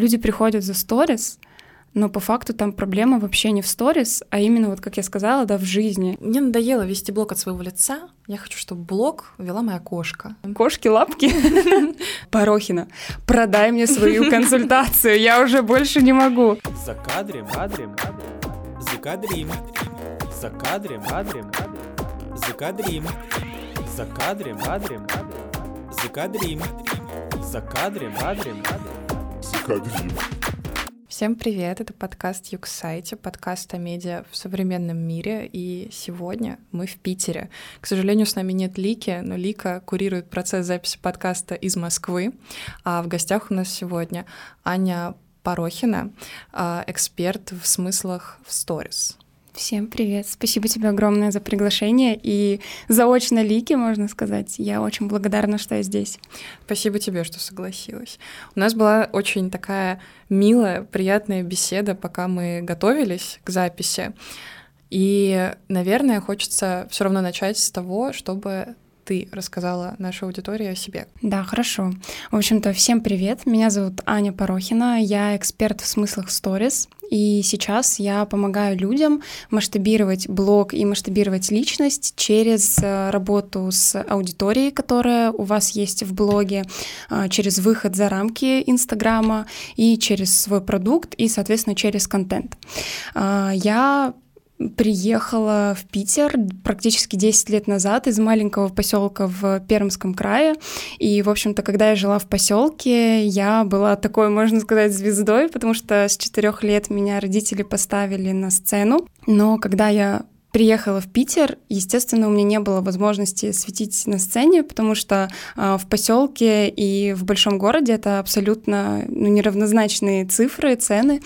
Люди приходят за сторис, но по факту там проблема вообще не в сторис, а именно, вот как я сказала, да, в жизни. Мне надоело вести блог от своего лица. Я хочу, чтобы блог вела моя кошка. Кошки-лапки. Порохина, продай мне свою консультацию, я уже больше не могу. За кадрем, кадрем, за кадрим, за кадрем, кадрем, за кадрим, за кадрем, кадрем, за кадрим, за кадрем, кадрем, за кадрим. Всем привет, это подкаст Юксайте, подкаст о медиа в современном мире, и сегодня мы в Питере. К сожалению, с нами нет Лики, но Лика курирует процесс записи подкаста из Москвы, а в гостях у нас сегодня Аня Порохина, а, эксперт в смыслах в сторис. Всем привет. Спасибо тебе огромное за приглашение и заочно Лики, можно сказать. Я очень благодарна, что я здесь. Спасибо тебе, что согласилась. У нас была очень такая милая, приятная беседа, пока мы готовились к записи. И, наверное, хочется все равно начать с того, чтобы ты рассказала нашей аудитории о себе. Да, хорошо. В общем-то, всем привет. Меня зовут Аня Порохина. Я эксперт в смыслах сторис. И сейчас я помогаю людям масштабировать блог и масштабировать личность через э, работу с аудиторией, которая у вас есть в блоге, э, через выход за рамки Инстаграма и через свой продукт и, соответственно, через контент. Э, я приехала в Питер практически 10 лет назад из маленького поселка в Пермском крае. И, в общем-то, когда я жила в поселке, я была такой, можно сказать, звездой, потому что с четырех лет меня родители поставили на сцену. Но когда я приехала в Питер, естественно, у меня не было возможности светить на сцене, потому что э, в поселке и в большом городе это абсолютно ну, неравнозначные цифры, цены.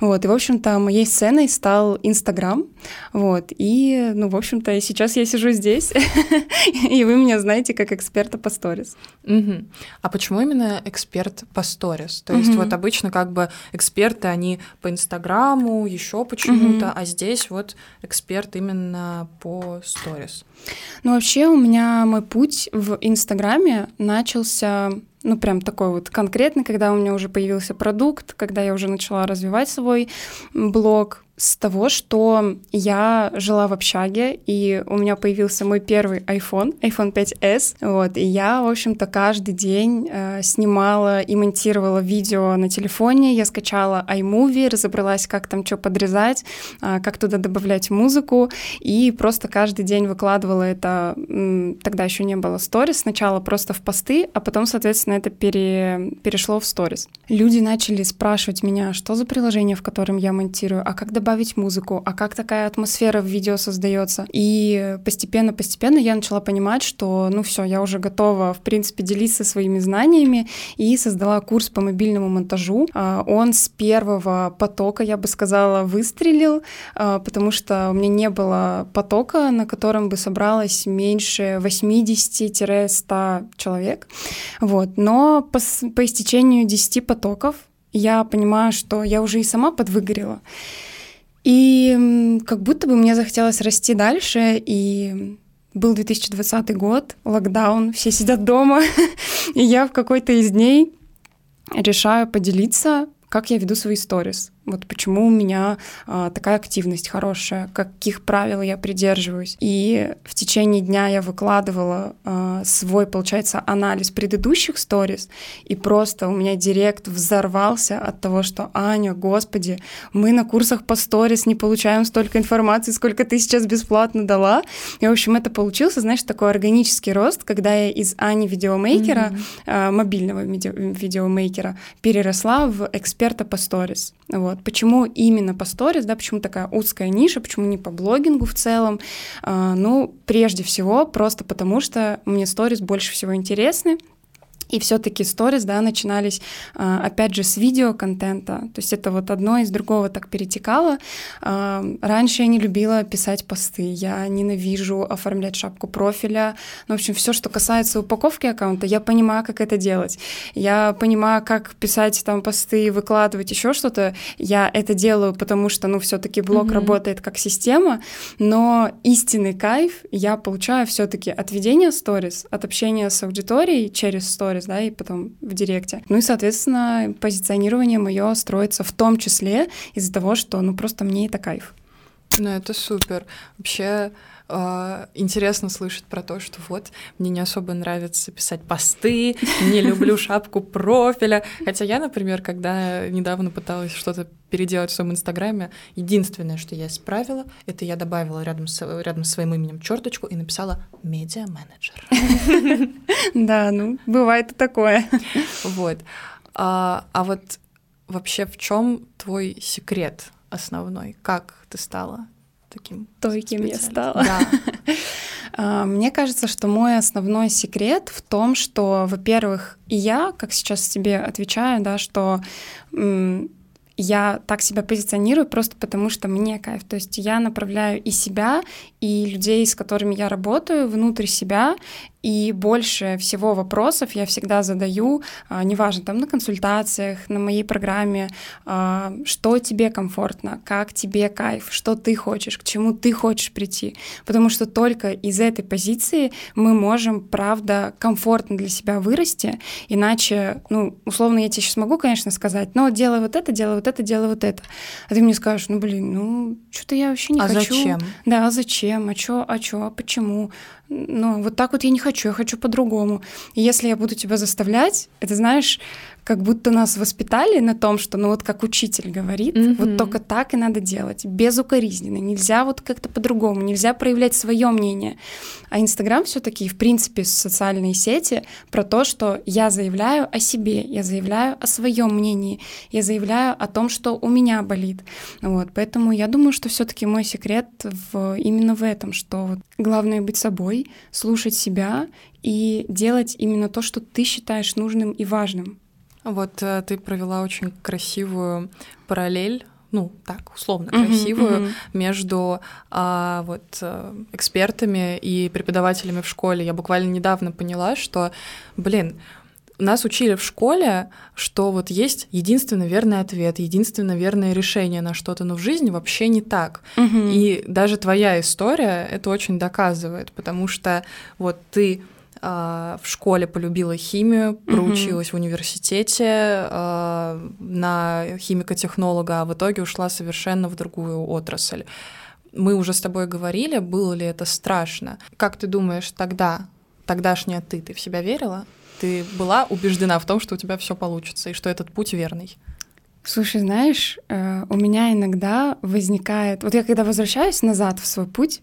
Вот. И, в общем-то, моей сценой стал Инстаграм. Вот. И, ну, в общем-то, сейчас я сижу здесь, и вы меня знаете как эксперта по сторис. А почему именно эксперт по сторис? То есть вот обычно как бы эксперты, они по Инстаграму, еще почему-то, а здесь вот эксперт именно по сторис? Ну, вообще у меня мой путь в Инстаграме начался ну, прям такой вот конкретный, когда у меня уже появился продукт, когда я уже начала развивать свой блог, с того, что я жила в общаге, и у меня появился мой первый iPhone, iPhone 5s, вот, и я, в общем-то, каждый день э, снимала и монтировала видео на телефоне, я скачала iMovie, разобралась, как там что подрезать, э, как туда добавлять музыку, и просто каждый день выкладывала это, м, тогда еще не было сторис, сначала просто в посты, а потом, соответственно, это пере, перешло в сторис. Люди начали спрашивать меня, что за приложение, в котором я монтирую, а как добавить музыку, а как такая атмосфера в видео создается. И постепенно-постепенно я начала понимать, что, ну все, я уже готова, в принципе, делиться своими знаниями и создала курс по мобильному монтажу. А, он с первого потока, я бы сказала, выстрелил, а, потому что у меня не было потока, на котором бы собралось меньше 80-100 человек. Вот. Но по, по истечению 10 потоков я понимаю, что я уже и сама подвыгорела. И как будто бы мне захотелось расти дальше, и был 2020 год, локдаун, все сидят дома, и я в какой-то из дней решаю поделиться, как я веду свои сторис. Вот почему у меня а, такая активность хорошая, каких правил я придерживаюсь. И в течение дня я выкладывала а, свой, получается, анализ предыдущих сторис, и просто у меня директ взорвался от того, что Аня, господи, мы на курсах по сторис не получаем столько информации, сколько ты сейчас бесплатно дала. И, в общем, это получился, знаешь, такой органический рост, когда я из Ани видеомейкера, mm-hmm. а, мобильного видео, видеомейкера, переросла в эксперта по сторис. Вот. Вот почему именно по сторис, да, почему такая узкая ниша, почему не по блогингу в целом? А, ну, прежде всего, просто потому что мне сторис больше всего интересны, и все-таки сторис, да, начинались, а, опять же, с видеоконтента. То есть это вот одно из другого так перетекало. А, раньше я не любила писать посты, я ненавижу оформлять шапку профиля. Ну, в общем, все, что касается упаковки аккаунта, я понимаю, как это делать. Я понимаю, как писать там посты, выкладывать еще что-то. Я это делаю, потому что, ну, все-таки блог mm-hmm. работает как система, но истинный кайф я получаю все-таки от ведения сторис, от общения с аудиторией через сторис, сторис, да, и потом в директе. Ну и, соответственно, позиционирование мое строится в том числе из-за того, что, ну, просто мне это кайф. Ну, это супер. Вообще, Uh, интересно слышать про то, что вот мне не особо нравится писать посты, не люблю шапку профиля. Хотя я, например, когда недавно пыталась что-то переделать в своем инстаграме, единственное, что я исправила, это я добавила рядом с, рядом с своим именем черточку и написала медиа-менеджер. Да, ну, бывает и такое. Вот. А, а вот вообще в чем твой секрет основной? Как ты стала таким той, кем я стала. Да. А, мне кажется, что мой основной секрет в том, что, во-первых, и я, как сейчас тебе отвечаю, да, что я так себя позиционирую просто потому, что мне кайф. То есть я направляю и себя, и людей, с которыми я работаю, внутрь себя, и больше всего вопросов я всегда задаю, а, неважно, там на консультациях, на моей программе, а, что тебе комфортно, как тебе кайф, что ты хочешь, к чему ты хочешь прийти. Потому что только из этой позиции мы можем, правда, комфортно для себя вырасти, иначе, ну, условно, я тебе сейчас могу, конечно, сказать, но делай вот это, делай вот это, делай вот это. А ты мне скажешь, ну, блин, ну, что-то я вообще не а хочу. зачем? Да, а зачем? А чё, а чё, а почему? ну, вот так вот я не хочу, я хочу по-другому. И если я буду тебя заставлять, это, знаешь, как будто нас воспитали на том, что, ну вот как учитель говорит, mm-hmm. вот только так и надо делать, безукоризненно, нельзя вот как-то по-другому, нельзя проявлять свое мнение. А Инстаграм все-таки, в принципе, социальные сети про то, что я заявляю о себе, я заявляю о своем мнении, я заявляю о том, что у меня болит. Вот, поэтому я думаю, что все-таки мой секрет в, именно в этом, что вот главное быть собой, слушать себя и делать именно то, что ты считаешь нужным и важным. Вот э, ты провела очень красивую параллель ну, так, условно красивую, uh-huh, uh-huh. между а, вот э, экспертами и преподавателями в школе. Я буквально недавно поняла, что, блин, нас учили в школе, что вот есть единственно верный ответ, единственно верное решение на что-то, но в жизни вообще не так. Uh-huh. И даже твоя история это очень доказывает, потому что вот ты в школе полюбила химию, проучилась угу. в университете э, на химико-технолога, а в итоге ушла совершенно в другую отрасль. Мы уже с тобой говорили, было ли это страшно. Как ты думаешь, тогда, тогдашняя ты, ты в себя верила? Ты была убеждена в том, что у тебя все получится и что этот путь верный? Слушай, знаешь, э, у меня иногда возникает... Вот я когда возвращаюсь назад в свой путь,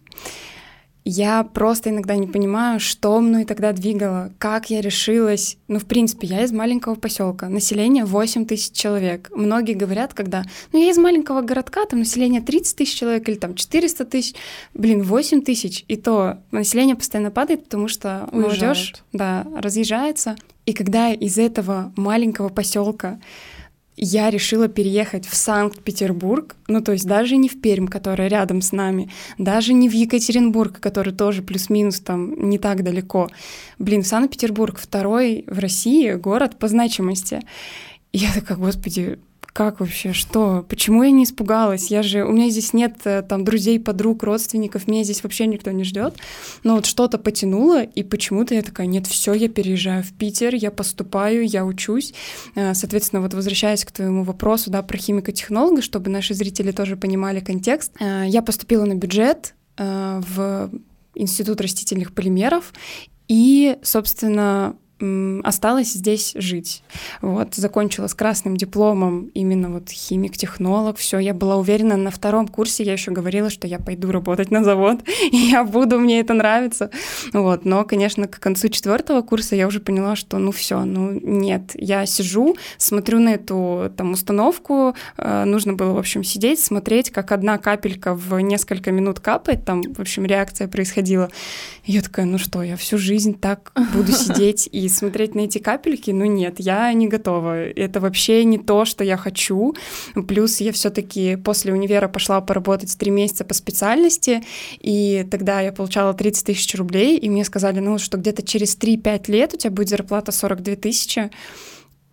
я просто иногда не понимаю, что мной тогда двигало, как я решилась. Ну, в принципе, я из маленького поселка, население 8 тысяч человек. Многие говорят, когда, ну, я из маленького городка, там население 30 тысяч человек или там 400 тысяч, блин, 8 тысяч, и то население постоянно падает, потому что молодежь, да, разъезжается. И когда из этого маленького поселка я решила переехать в Санкт-Петербург, ну то есть даже не в Пермь, которая рядом с нами, даже не в Екатеринбург, который тоже плюс-минус там не так далеко. Блин, Санкт-Петербург второй в России город по значимости. И я такая, господи, как вообще, что, почему я не испугалась? Я же, у меня здесь нет э, там друзей, подруг, родственников, меня здесь вообще никто не ждет. Но вот что-то потянуло, и почему-то я такая, нет, все, я переезжаю в Питер, я поступаю, я учусь. Э, соответственно, вот возвращаясь к твоему вопросу, да, про химико-технолога, чтобы наши зрители тоже понимали контекст, э, я поступила на бюджет в Институт растительных полимеров, и, собственно, осталась здесь жить. Вот, закончила с красным дипломом именно вот химик-технолог, все, я была уверена на втором курсе, я еще говорила, что я пойду работать на завод, и я буду, мне это нравится. Вот, но, конечно, к концу четвертого курса я уже поняла, что ну все, ну нет, я сижу, смотрю на эту там установку, э, нужно было, в общем, сидеть, смотреть, как одна капелька в несколько минут капает, там, в общем, реакция происходила. И я такая, ну что, я всю жизнь так буду сидеть и смотреть на эти капельки, ну нет, я не готова. Это вообще не то, что я хочу. Плюс я все-таки после универа пошла поработать три месяца по специальности, и тогда я получала 30 тысяч рублей, и мне сказали, ну, что где-то через 3-5 лет у тебя будет зарплата 42 тысячи.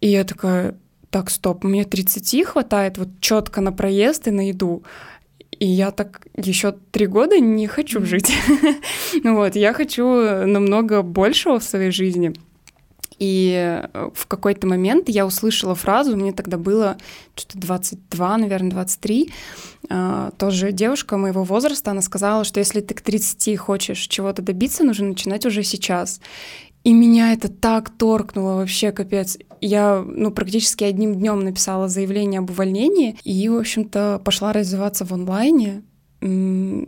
И я такая, так, стоп, мне 30 хватает вот четко на проезд и на еду. И я так еще три года не хочу жить. вот, я хочу намного большего в своей жизни. И э, в какой-то момент я услышала фразу, мне тогда было что-то 22, наверное, 23, а, тоже девушка моего возраста, она сказала, что если ты к 30 хочешь чего-то добиться, нужно начинать уже сейчас. И меня это так торкнуло вообще, капец. Я, ну, практически одним днем написала заявление об увольнении и, в общем-то, пошла развиваться в онлайне.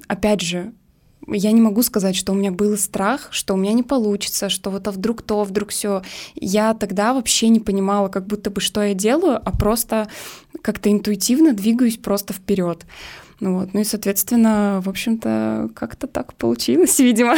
Опять же, я не могу сказать, что у меня был страх, что у меня не получится, что вот а вдруг то, вдруг все. Я тогда вообще не понимала, как будто бы что я делаю, а просто как-то интуитивно двигаюсь просто вперед. Ну вот, ну и, соответственно, в общем-то, как-то так получилось, видимо.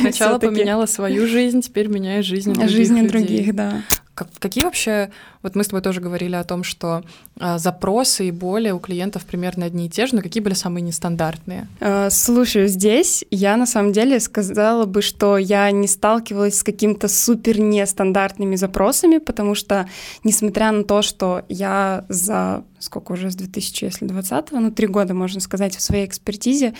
Сначала поменяла свою жизнь, теперь меняешь жизнь других Жизни людей. других, да. Как, какие вообще, вот мы с тобой тоже говорили о том, что а, запросы и боли у клиентов примерно одни и те же, но какие были самые нестандартные? А, слушай, здесь я на самом деле сказала бы, что я не сталкивалась с какими-то супер нестандартными запросами, потому что, несмотря на то, что я за сколько уже с 2020, ну, три года, можно сказать, в своей экспертизе.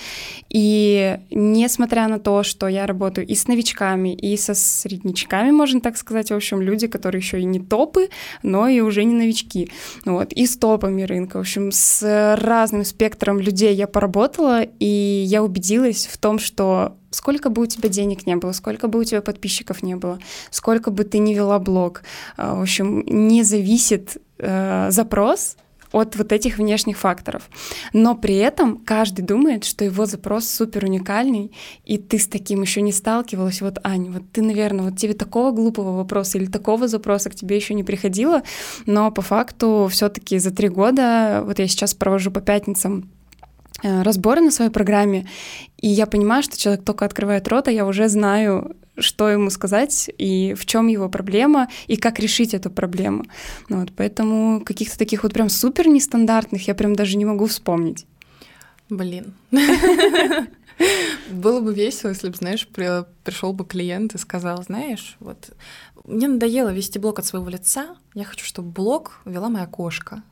И несмотря на то, что я работаю и с новичками, и со среднячками, можно так сказать, в общем, люди, которые еще и не топы, но и уже не новички. Вот, и с топами рынка. В общем, с разным спектром людей я поработала, и я убедилась в том, что сколько бы у тебя денег не было, сколько бы у тебя подписчиков не было, сколько бы ты не вела блог, а, в общем, не зависит э, запрос от вот этих внешних факторов. Но при этом каждый думает, что его запрос супер уникальный, и ты с таким еще не сталкивалась. Вот, Аня, вот ты, наверное, вот тебе такого глупого вопроса или такого запроса к тебе еще не приходило, но по факту все-таки за три года, вот я сейчас провожу по пятницам э, разборы на своей программе, и я понимаю, что человек только открывает рот, а я уже знаю, что ему сказать и в чем его проблема и как решить эту проблему. Ну вот, поэтому каких-то таких вот прям супер нестандартных я прям даже не могу вспомнить. Блин. Было бы весело, если бы, знаешь, при, пришел бы клиент и сказал, знаешь, вот мне надоело вести блог от своего лица, я хочу, чтобы блог вела моя кошка.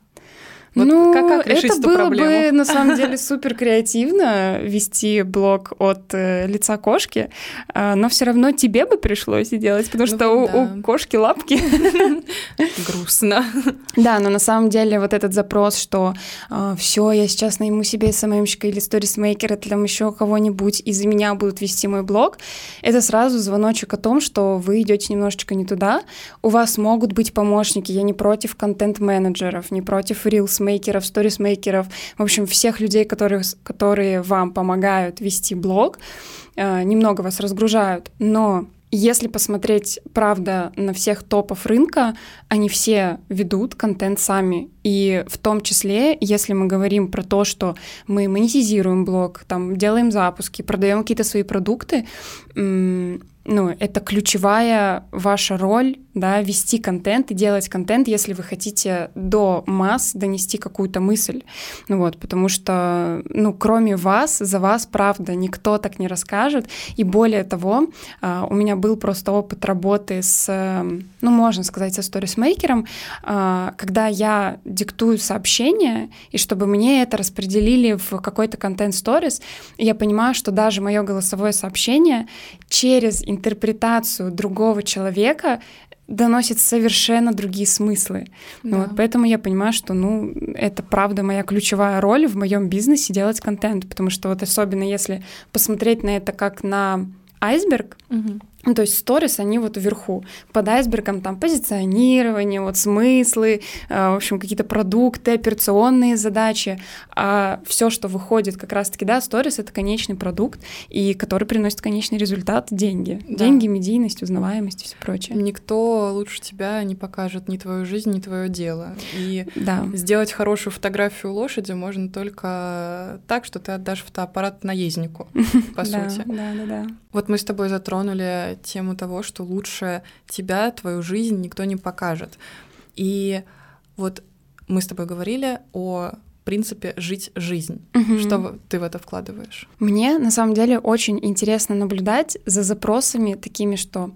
Вот ну, как, как решить это эту было проблему? бы на самом деле супер креативно вести блог от э, лица кошки, э, но все равно тебе бы пришлось делать, потому ну, что да. у, у кошки лапки. Грустно. Да, но на самом деле вот этот запрос, что э, все, я сейчас найму себе СММщика или сторисмейкера, там еще кого-нибудь, и за меня будут вести мой блог, это сразу звоночек о том, что вы идете немножечко не туда. У вас могут быть помощники, я не против контент-менеджеров, не против рилс мейкеров, сторисмейкеров, в общем, всех людей, которые, которые вам помогают вести блог, э, немного вас разгружают, но если посмотреть, правда, на всех топов рынка, они все ведут контент сами. И в том числе, если мы говорим про то, что мы монетизируем блог, там, делаем запуски, продаем какие-то свои продукты, ну, это ключевая ваша роль, да, вести контент и делать контент, если вы хотите до масс донести какую-то мысль. Ну вот, потому что, ну, кроме вас, за вас, правда, никто так не расскажет. И более того, а, у меня был просто опыт работы с, ну, можно сказать, со сторисмейкером, а, когда я диктую сообщение, и чтобы мне это распределили в какой-то контент сторис, я понимаю, что даже мое голосовое сообщение через интерпретацию другого человека доносит совершенно другие смыслы. Да. Вот, поэтому я понимаю, что ну, это правда моя ключевая роль в моем бизнесе делать контент, потому что вот особенно если посмотреть на это как на айсберг, угу. Ну, то есть сторис, они вот вверху. Под айсбергом там позиционирование, вот смыслы, э, в общем, какие-то продукты, операционные задачи. А все, что выходит как раз-таки, да, сторис — это конечный продукт, и который приносит конечный результат — деньги. Да. Деньги, медийность, узнаваемость и все прочее. Никто лучше тебя не покажет ни твою жизнь, ни твое дело. И да. сделать хорошую фотографию лошади можно только так, что ты отдашь фотоаппарат наезднику, по сути. Да, да, да. Вот мы с тобой затронули тему того, что лучше тебя, твою жизнь никто не покажет. И вот мы с тобой говорили о принципе жить жизнь. Угу. Что ты в это вкладываешь? Мне на самом деле очень интересно наблюдать за запросами такими, что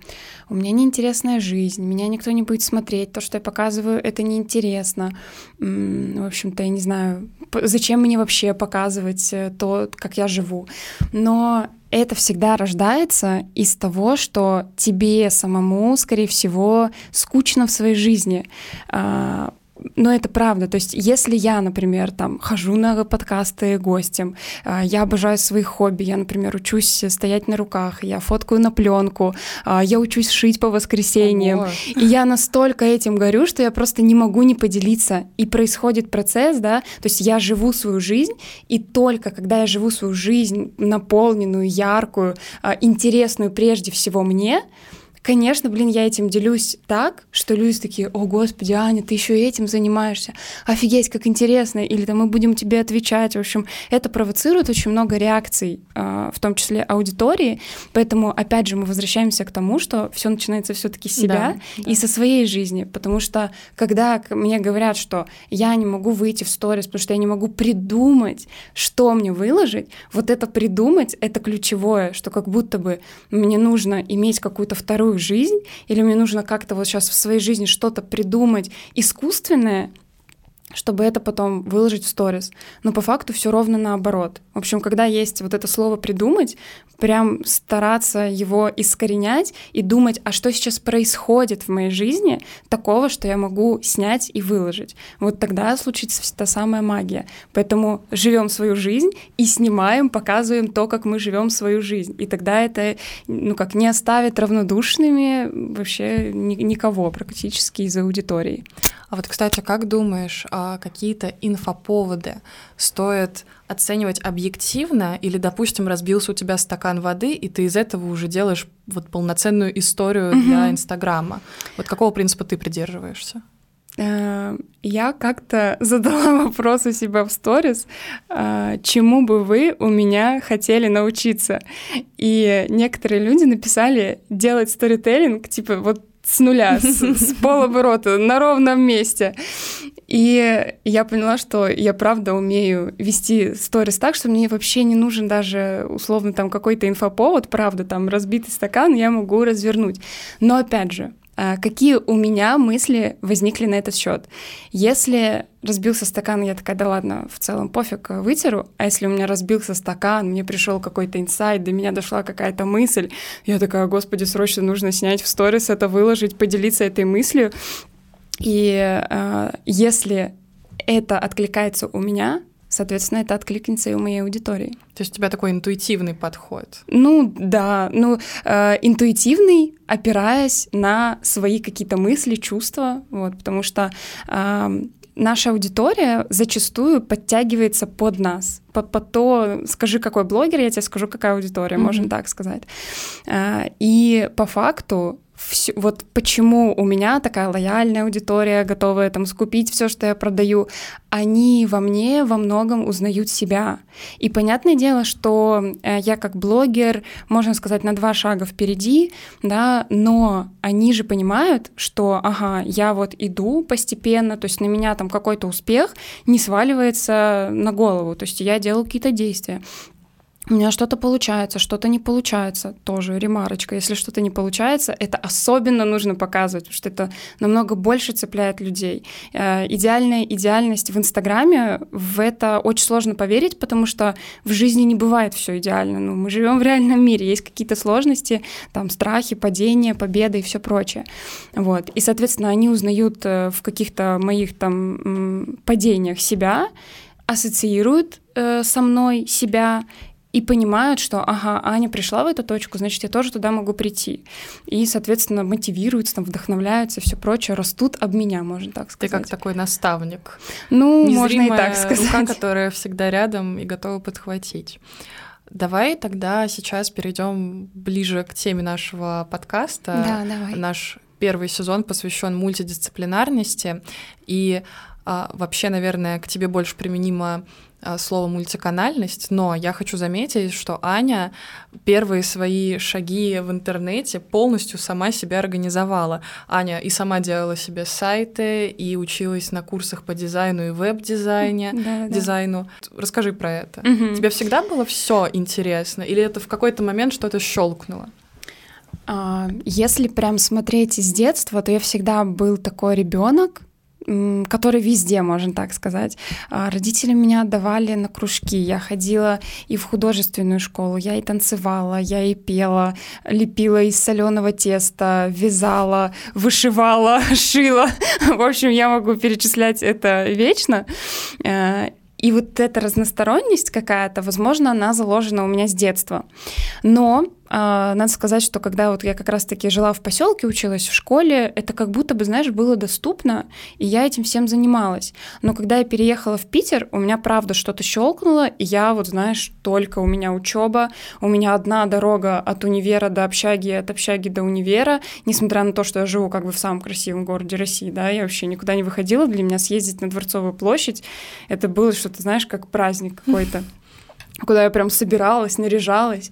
у меня неинтересная жизнь, меня никто не будет смотреть, то, что я показываю, это неинтересно. В общем-то, я не знаю, зачем мне вообще показывать э, то, как я живу. Но это всегда рождается из того, что тебе самому, скорее всего, скучно в своей жизни. Но это правда. То есть, если я, например, там хожу на подкасты гостям, а, я обожаю свои хобби, я, например, учусь стоять на руках, я фоткаю на пленку, а, я учусь шить по воскресеньям, Ого. и я настолько этим горю, что я просто не могу не поделиться. И происходит процесс, да, то есть я живу свою жизнь, и только когда я живу свою жизнь наполненную, яркую, а, интересную прежде всего мне, Конечно, блин, я этим делюсь так, что люди такие, о, господи, Аня, ты еще этим занимаешься, офигеть, как интересно, или там мы будем тебе отвечать, в общем, это провоцирует очень много реакций, а, в том числе аудитории, поэтому, опять же, мы возвращаемся к тому, что все начинается все-таки с себя да, и да. со своей жизни, потому что, когда мне говорят, что я не могу выйти в сторис, потому что я не могу придумать, что мне выложить, вот это придумать, это ключевое, что как будто бы мне нужно иметь какую-то вторую вторую жизнь, или мне нужно как-то вот сейчас в своей жизни что-то придумать искусственное, чтобы это потом выложить в сторис. Но по факту все ровно наоборот. В общем, когда есть вот это слово «придумать», прям стараться его искоренять и думать, а что сейчас происходит в моей жизни такого, что я могу снять и выложить. Вот тогда случится та самая магия. Поэтому живем свою жизнь и снимаем, показываем то, как мы живем свою жизнь. И тогда это, ну как, не оставит равнодушными вообще никого практически из аудитории. А вот, кстати, как думаешь, а какие-то инфоповоды стоит оценивать объективно или, допустим, разбился у тебя стакан воды, и ты из этого уже делаешь вот полноценную историю mm-hmm. для Инстаграма? Вот какого принципа ты придерживаешься? Э, я как-то задала вопрос у себя в сторис, э, чему бы вы у меня хотели научиться. И некоторые люди написали делать сторителлинг, типа вот с нуля, с, с полоборота, на ровном месте. И я поняла, что я правда умею вести сторис так, что мне вообще не нужен даже условно там какой-то инфоповод, правда, там разбитый стакан я могу развернуть. Но опять же, а, Какие у меня мысли возникли на этот счет? Если разбился стакан, я такая, да ладно, в целом пофиг, вытеру. А если у меня разбился стакан, мне пришел какой-то инсайт, до меня дошла какая-то мысль, я такая, господи, срочно нужно снять в сторис это, выложить, поделиться этой мыслью. И э, если это откликается у меня, соответственно, это откликнется и у моей аудитории. То есть у тебя такой интуитивный подход? Ну да, ну э, интуитивный, опираясь на свои какие-то мысли, чувства, вот, потому что э, наша аудитория зачастую подтягивается под нас, под, под то, скажи, какой блогер, я тебе скажу, какая аудитория, mm-hmm. можно так сказать. Э, и по факту все, вот почему у меня такая лояльная аудитория, готовая там скупить все, что я продаю, они во мне во многом узнают себя. И понятное дело, что э, я как блогер, можно сказать, на два шага впереди, да, но они же понимают, что, ага, я вот иду постепенно, то есть на меня там какой-то успех не сваливается на голову, то есть я делаю какие-то действия у меня что-то получается, что-то не получается, тоже ремарочка. Если что-то не получается, это особенно нужно показывать, потому что это намного больше цепляет людей. Э, идеальная идеальность в Инстаграме, в это очень сложно поверить, потому что в жизни не бывает все идеально. Ну, мы живем в реальном мире, есть какие-то сложности, там страхи, падения, победы и все прочее. Вот. И, соответственно, они узнают э, в каких-то моих там падениях себя, ассоциируют э, со мной себя и понимают, что, ага, Аня пришла в эту точку, значит, я тоже туда могу прийти. И, соответственно, мотивируются, там, вдохновляются, все прочее, растут об меня, можно так сказать. Ты как такой наставник. Ну, Незримая можно и так сказать. рука, которая всегда рядом и готова подхватить. Давай тогда сейчас перейдем ближе к теме нашего подкаста. Да, давай. Наш первый сезон посвящен мультидисциплинарности. И а, вообще, наверное, к тебе больше применимо а, слово мультиканальность, но я хочу заметить, что Аня первые свои шаги в интернете полностью сама себя организовала. Аня и сама делала себе сайты, и училась на курсах по дизайну и веб-дизайне, да, дизайну. Да. Расскажи про это. Угу. Тебе всегда было все интересно, или это в какой-то момент что-то щелкнуло? А, если прям смотреть из детства, то я всегда был такой ребенок, который везде, можно так сказать. А, родители меня отдавали на кружки. Я ходила и в художественную школу, я и танцевала, я и пела, лепила из соленого теста, вязала, вышивала, шила. В общем, я могу перечислять это вечно. Э, и вот эта разносторонность какая-то, возможно, она заложена у меня с детства. Но надо сказать, что когда вот я как раз-таки жила в поселке, училась в школе, это как будто бы, знаешь, было доступно, и я этим всем занималась. Но когда я переехала в Питер, у меня правда что-то щелкнуло, и я вот, знаешь, только у меня учеба, у меня одна дорога от универа до общаги, от общаги до универа, несмотря на то, что я живу как бы в самом красивом городе России, да, я вообще никуда не выходила, для меня съездить на Дворцовую площадь, это было что-то, знаешь, как праздник какой-то куда я прям собиралась, наряжалась.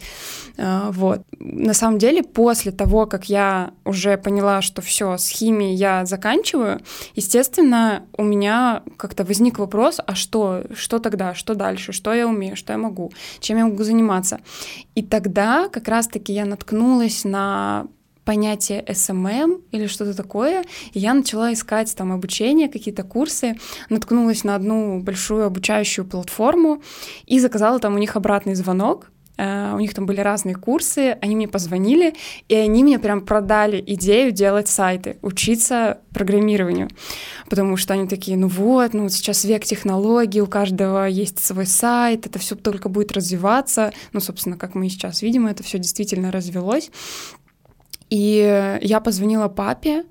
А, вот. На самом деле, после того, как я уже поняла, что все, с химией я заканчиваю, естественно, у меня как-то возник вопрос, а что, что тогда, что дальше, что я умею, что я могу, чем я могу заниматься. И тогда как раз-таки я наткнулась на понятие SMM или что-то такое, и я начала искать там обучение, какие-то курсы, наткнулась на одну большую обучающую платформу и заказала там у них обратный звонок, Uh, у них там были разные курсы, они мне позвонили, и они мне прям продали идею делать сайты, учиться программированию, потому что они такие, ну вот, ну сейчас век технологий, у каждого есть свой сайт, это все только будет развиваться, ну, собственно, как мы сейчас видим, это все действительно развелось, и я позвонила папе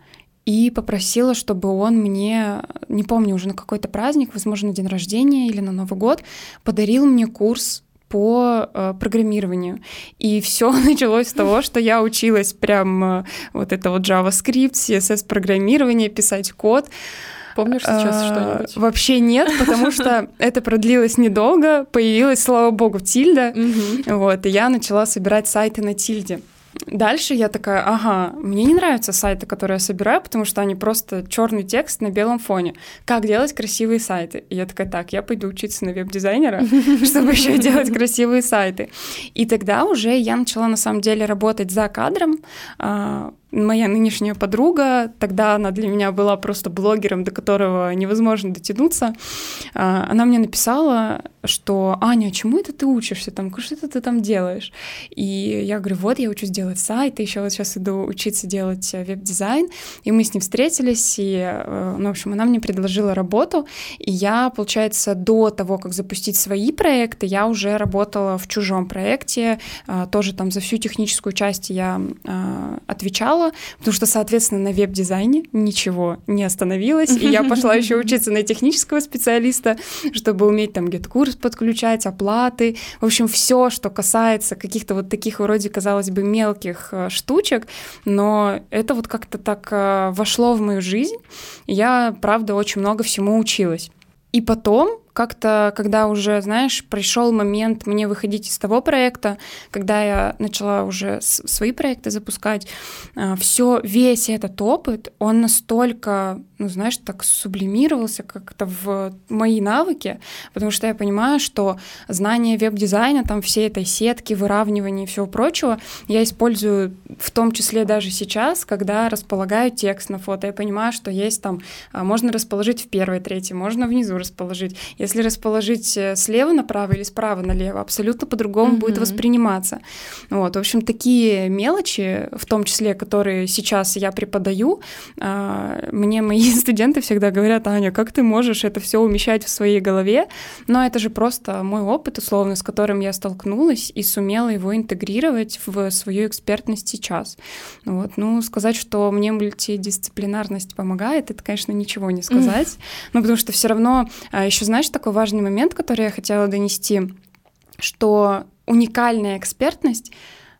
и попросила, чтобы он мне, не помню уже на какой-то праздник, возможно, на день рождения или на Новый год, подарил мне курс по э, программированию. И все началось с того, что я училась прям э, вот это вот JavaScript, CSS программирование, писать код. Помнишь сейчас а, что-нибудь? Вообще нет, потому что это продлилось недолго, появилась, слава богу, тильда, вот, и я начала собирать сайты на тильде. Дальше я такая, ага, мне не нравятся сайты, которые я собираю, потому что они просто черный текст на белом фоне. Как делать красивые сайты? И я такая, так, я пойду учиться на веб-дизайнера, чтобы еще делать красивые сайты. И тогда уже я начала на самом деле работать за кадром, а, моя нынешняя подруга, тогда она для меня была просто блогером, до которого невозможно дотянуться, а, она мне написала, что «Аня, чему это ты учишься? Там, что это ты там делаешь?» И я говорю, вот, я учусь делать сайт, еще вот сейчас иду учиться делать э, веб-дизайн, и мы с ней встретились, и, э, ну, в общем, она мне предложила работу, и я, получается, до того, как запустить свои проекты, я уже работала в чужом проекте, а, тоже там за всю техническую часть я а, отвечала, стала, потому что, соответственно, на веб-дизайне ничего не остановилось, и я пошла еще учиться на технического специалиста, чтобы уметь там гет-курс подключать, оплаты, в общем, все, что касается каких-то вот таких вроде, казалось бы, мелких э, штучек, но это вот как-то так э, вошло в мою жизнь, я, правда, очень много всему училась. И потом, как-то, когда уже, знаешь, пришел момент мне выходить из того проекта, когда я начала уже свои проекты запускать, а, все, весь этот опыт, он настолько, ну, знаешь, так сублимировался как-то в мои навыки, потому что я понимаю, что знание веб-дизайна, там, всей этой сетки, выравнивания и всего прочего, я использую в том числе даже сейчас, когда располагаю текст на фото. Я понимаю, что есть там, а, можно расположить в первой трети, можно внизу расположить. Расположить э, слева направо или справа налево, абсолютно по-другому mm-hmm. будет восприниматься. Вот, в общем, такие мелочи, в том числе, которые сейчас я преподаю, а, мне мои студенты всегда говорят, Аня, как ты можешь это все умещать в своей голове? Но это же просто мой опыт, условно, с которым я столкнулась и сумела его интегрировать в свою экспертность сейчас. Вот. Ну, сказать, что мне мультидисциплинарность помогает, это, конечно, ничего не сказать. Mm. Ну, потому что все равно, а, еще знаешь, такой важный момент, который я хотела донести, что уникальная экспертность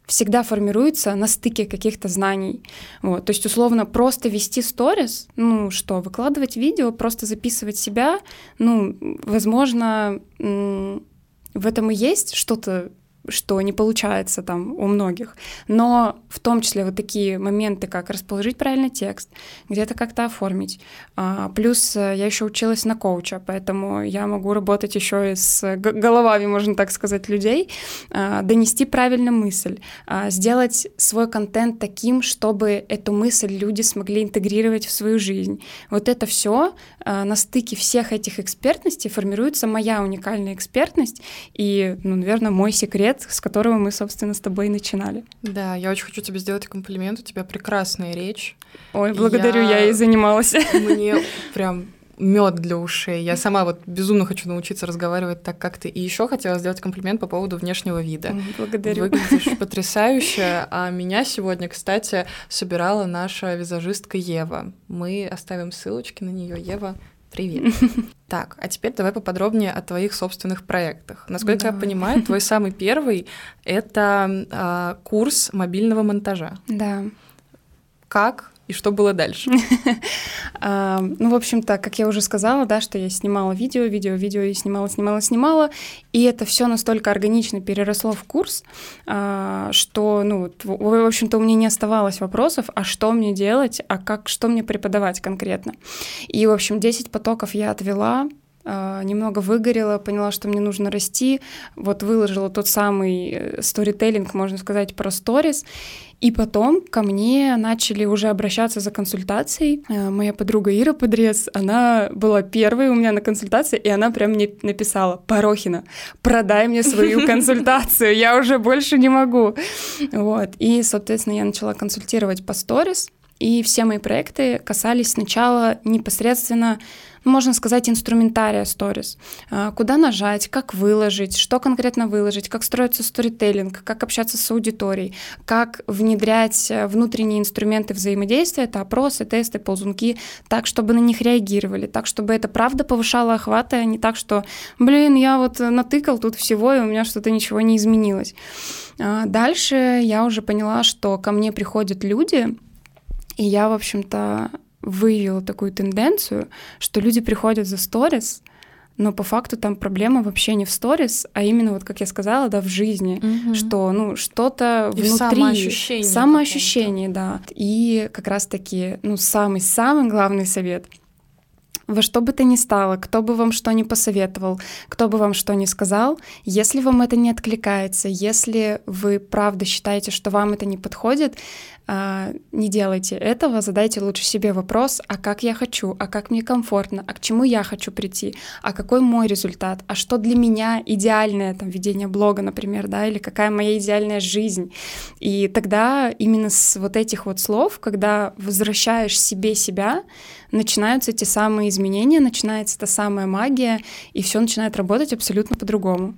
всегда формируется на стыке каких-то знаний. Вот. То есть, условно, просто вести сторис, ну что, выкладывать видео, просто записывать себя, ну, возможно, в этом и есть что-то что не получается там у многих. Но в том числе вот такие моменты, как расположить правильно текст, где-то как-то оформить. А, плюс э, я еще училась на коуча, поэтому я могу работать еще и с головами, можно так сказать, людей, а, донести правильно мысль, а, сделать свой контент таким, чтобы эту мысль люди смогли интегрировать в свою жизнь. Вот это все на стыке всех этих экспертностей формируется моя уникальная экспертность и, ну, наверное, мой секрет с которого мы, собственно, с тобой начинали. Да, я очень хочу тебе сделать комплимент, у тебя прекрасная речь. Ой, благодарю, я, я и занималась. Мне прям мед для ушей. Я сама вот безумно хочу научиться разговаривать так, как ты. И еще хотела сделать комплимент по поводу внешнего вида. Благодарю. Выглядишь потрясающе. А меня сегодня, кстати, собирала наша визажистка Ева. Мы оставим ссылочки на нее. Ева, Привет. Так, а теперь давай поподробнее о твоих собственных проектах. Насколько да. я понимаю, твой самый первый это э, курс мобильного монтажа. Да. Как и что было дальше? Ну, в общем-то, как я уже сказала, да, что я снимала видео, видео, видео и снимала, снимала, снимала, и это все настолько органично переросло в курс, а, что, ну, в общем-то, у меня не оставалось вопросов, а что мне делать, а как, что мне преподавать конкретно. И, в общем, 10 потоков я отвела, немного выгорела, поняла, что мне нужно расти, вот выложила тот самый э, сторителлинг, можно сказать, про сторис, и потом ко мне начали уже обращаться за консультацией. Э, моя подруга Ира Подрез, она была первой у меня на консультации, и она прям мне написала, Порохина, продай мне свою консультацию, я уже больше не могу. Вот. И, соответственно, я начала консультировать по сторис, и все мои проекты касались сначала непосредственно можно сказать, инструментария сторис. А, куда нажать, как выложить, что конкретно выложить, как строится сторителлинг, как общаться с аудиторией, как внедрять э, внутренние инструменты взаимодействия, это опросы, тесты, ползунки, так, чтобы на них реагировали, так, чтобы это правда повышало охваты, а не так, что, блин, я вот натыкал тут всего, и у меня что-то ничего не изменилось. А, дальше я уже поняла, что ко мне приходят люди, и я, в общем-то, выявила такую тенденцию, что люди приходят за сторис, но по факту там проблема вообще не в сторис, а именно вот, как я сказала, да, в жизни, угу. что, ну, что-то внутри. Самоощущение. Самоощущение, да. И как раз-таки, ну, самый-самый главный совет — во что бы то ни стало, кто бы вам что ни посоветовал, кто бы вам что ни сказал, если вам это не откликается, если вы правда считаете, что вам это не подходит, не делайте этого, задайте лучше себе вопрос, а как я хочу, а как мне комфортно, а к чему я хочу прийти, а какой мой результат, а что для меня идеальное там ведение блога, например, да, или какая моя идеальная жизнь. И тогда именно с вот этих вот слов, когда возвращаешь себе себя, начинаются те самые изменения, начинается та самая магия, и все начинает работать абсолютно по-другому.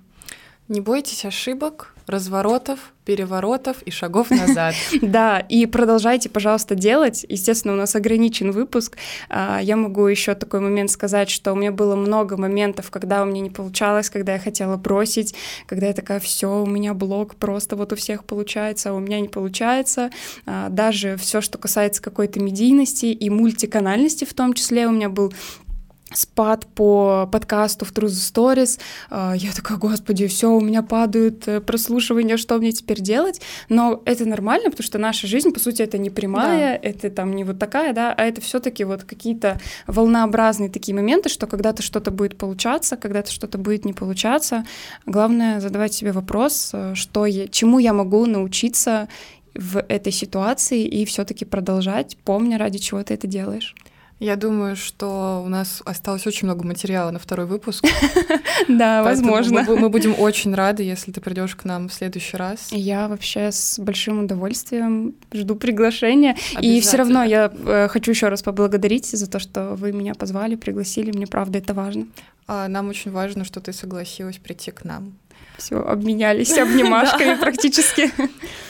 Не бойтесь ошибок, разворотов, переворотов и шагов назад. Да, и продолжайте, пожалуйста, делать. Естественно, у нас ограничен выпуск. А, я могу еще такой момент сказать, что у меня было много моментов, когда у меня не получалось, когда я хотела бросить, когда я такая, все, у меня блог просто вот у всех получается, а у меня не получается. А, даже все, что касается какой-то медийности и мультиканальности в том числе, у меня был спад по подкасту в True Stories. А, я такая, господи, все, у меня падают э, прослушивания, что мне теперь делать? Но это нормально, потому что наша жизнь, по сути, это не прямая, да. это там не вот такая, да, а это все-таки вот какие-то волнообразные такие моменты, что когда-то что-то будет получаться, когда-то что-то будет не получаться. Главное задавать себе вопрос, э, что я, чему я могу научиться в этой ситуации и все-таки продолжать, помня, ради чего ты это делаешь. Я думаю, что у нас осталось очень много материала на второй выпуск. Да, возможно. Мы будем очень рады, если ты придешь к нам в следующий раз. Я вообще с большим удовольствием жду приглашения. И все равно я э, хочу еще раз поблагодарить за то, что вы меня позвали, пригласили. Мне правда это важно. А нам очень важно, что ты согласилась прийти к нам. Все, обменялись обнимашками практически.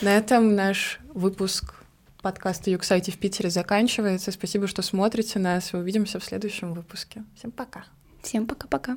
На этом наш выпуск подкаста Юксайти в Питере заканчивается. Спасибо, что смотрите нас. Увидимся в следующем выпуске. Всем пока. Всем пока-пока.